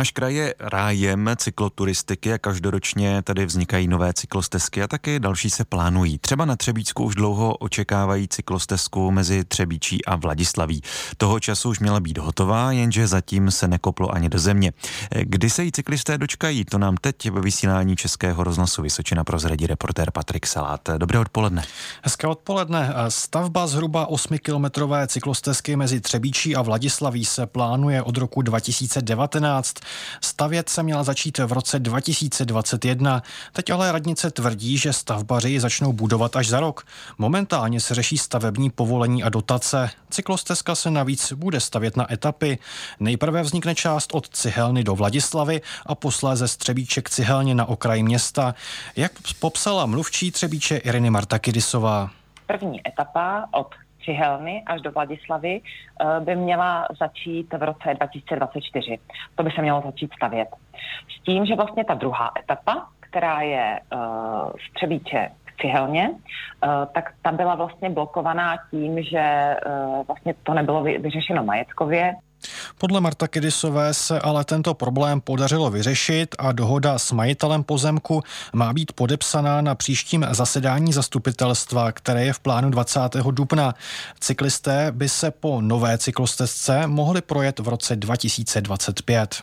Náš kraj je rájem cykloturistiky a každoročně tady vznikají nové cyklostezky a taky další se plánují. Třeba na Třebíčsku už dlouho očekávají cyklostezku mezi Třebíčí a Vladislaví. Toho času už měla být hotová, jenže zatím se nekoplo ani do země. Kdy se jí cyklisté dočkají, to nám teď ve vysílání Českého rozhlasu Vysočina prozradí reportér Patrik Salát. Dobré odpoledne. Hezké odpoledne. Stavba zhruba 8-kilometrové cyklostezky mezi Třebíčí a Vladislaví se plánuje od roku 2019. Stavět se měla začít v roce 2021. Teď ale radnice tvrdí, že stavbaři začnou budovat až za rok. Momentálně se řeší stavební povolení a dotace. Cyklostezka se navíc bude stavět na etapy. Nejprve vznikne část od Cihelny do Vladislavy a posléze Střebíček Cihelně na okraji města. Jak popsala mluvčí Třebíče Iriny Martakidisová. První etapa od Cihelny až do Vladislavy eh, by měla začít v roce 2024. To by se mělo začít stavět. S tím, že vlastně ta druhá etapa, která je uh, z Třebíče Cihelně, uh, tak ta byla vlastně blokovaná tím, že vlastně to nebylo vyřešeno majetkově. Podle Marta Kedisové se ale tento problém podařilo vyřešit a dohoda s majitelem pozemku má být podepsaná na příštím zasedání zastupitelstva, které je v plánu 20. dubna. Cyklisté by se po nové cyklostezce mohli projet v roce 2025.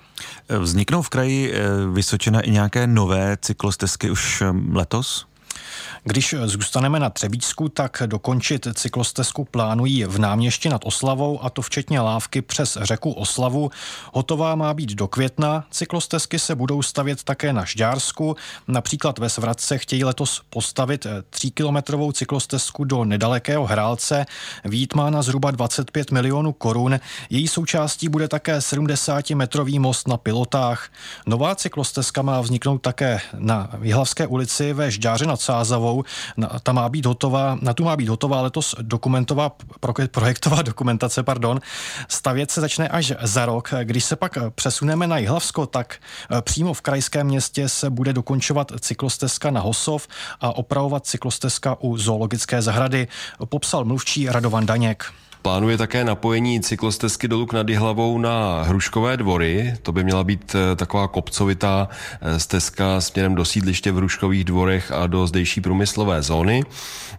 Vzniknou v kraji eh, Vysočina i nějaké nové cyklostezky už eh, letos? Když zůstaneme na Třebíčsku, tak dokončit cyklostezku plánují v náměstí nad Oslavou a to včetně lávky přes řeku Oslavu. Hotová má být do května. Cyklostezky se budou stavět také na Žďársku. Například ve Svratce chtějí letos postavit 3-kilometrovou cyklostezku do nedalekého Hrálce. Vít má na zhruba 25 milionů korun. Její součástí bude také 70-metrový most na pilotách. Nová cyklostezka má vzniknout také na Jihlavské ulici ve Žďáře nad Sázavou na, ta má být hotová, na tu má být hotová letos dokumentová, projektová dokumentace, pardon. Stavět se začne až za rok. Když se pak přesuneme na Jihlavsko, tak eh, přímo v krajském městě se bude dokončovat cyklostezka na Hosov a opravovat cyklostezka u zoologické zahrady, popsal mluvčí Radovan Daněk. Plánuje také napojení cyklostezky dolů nad hlavou na Hruškové dvory. To by měla být eh, taková kopcovitá eh, stezka směrem do sídliště v Hruškových dvorech a do zdejší průmyslové zóny.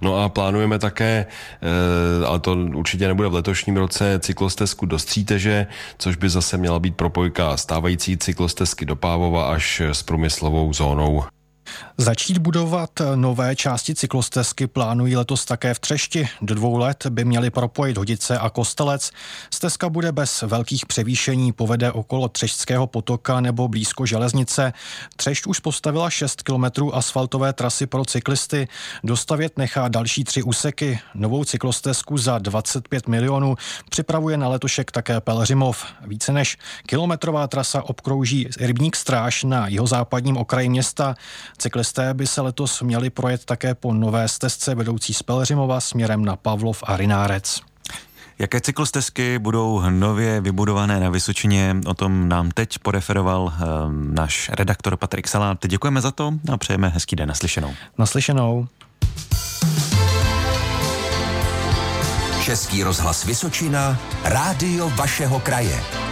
No a plánujeme také, eh, ale to určitě nebude v letošním roce, cyklostezku do Stříteže, což by zase měla být propojka stávající cyklostezky do Pávova až s průmyslovou zónou. Začít budovat nové části cyklostezky plánují letos také v Třešti. Do dvou let by měli propojit Hodice a Kostelec. Stezka bude bez velkých převýšení, povede okolo Třešťského potoka nebo blízko železnice. Třešť už postavila 6 kilometrů asfaltové trasy pro cyklisty. Dostavět nechá další tři úseky. Novou cyklostezku za 25 milionů připravuje na letošek také Pelřimov. Více než kilometrová trasa obkrouží Rybník Stráž na jihozápadním okraji města. Cyklisté by se letos měli projet také po nové stezce vedoucí z Pelřimova směrem na Pavlov a Rinárec. Jaké budou nově vybudované na Vysočině? O tom nám teď poreferoval um, náš redaktor Patrik Salát. Děkujeme za to a přejeme hezký den naslyšenou. Naslyšenou. Český rozhlas Vysočina, rádio vašeho kraje.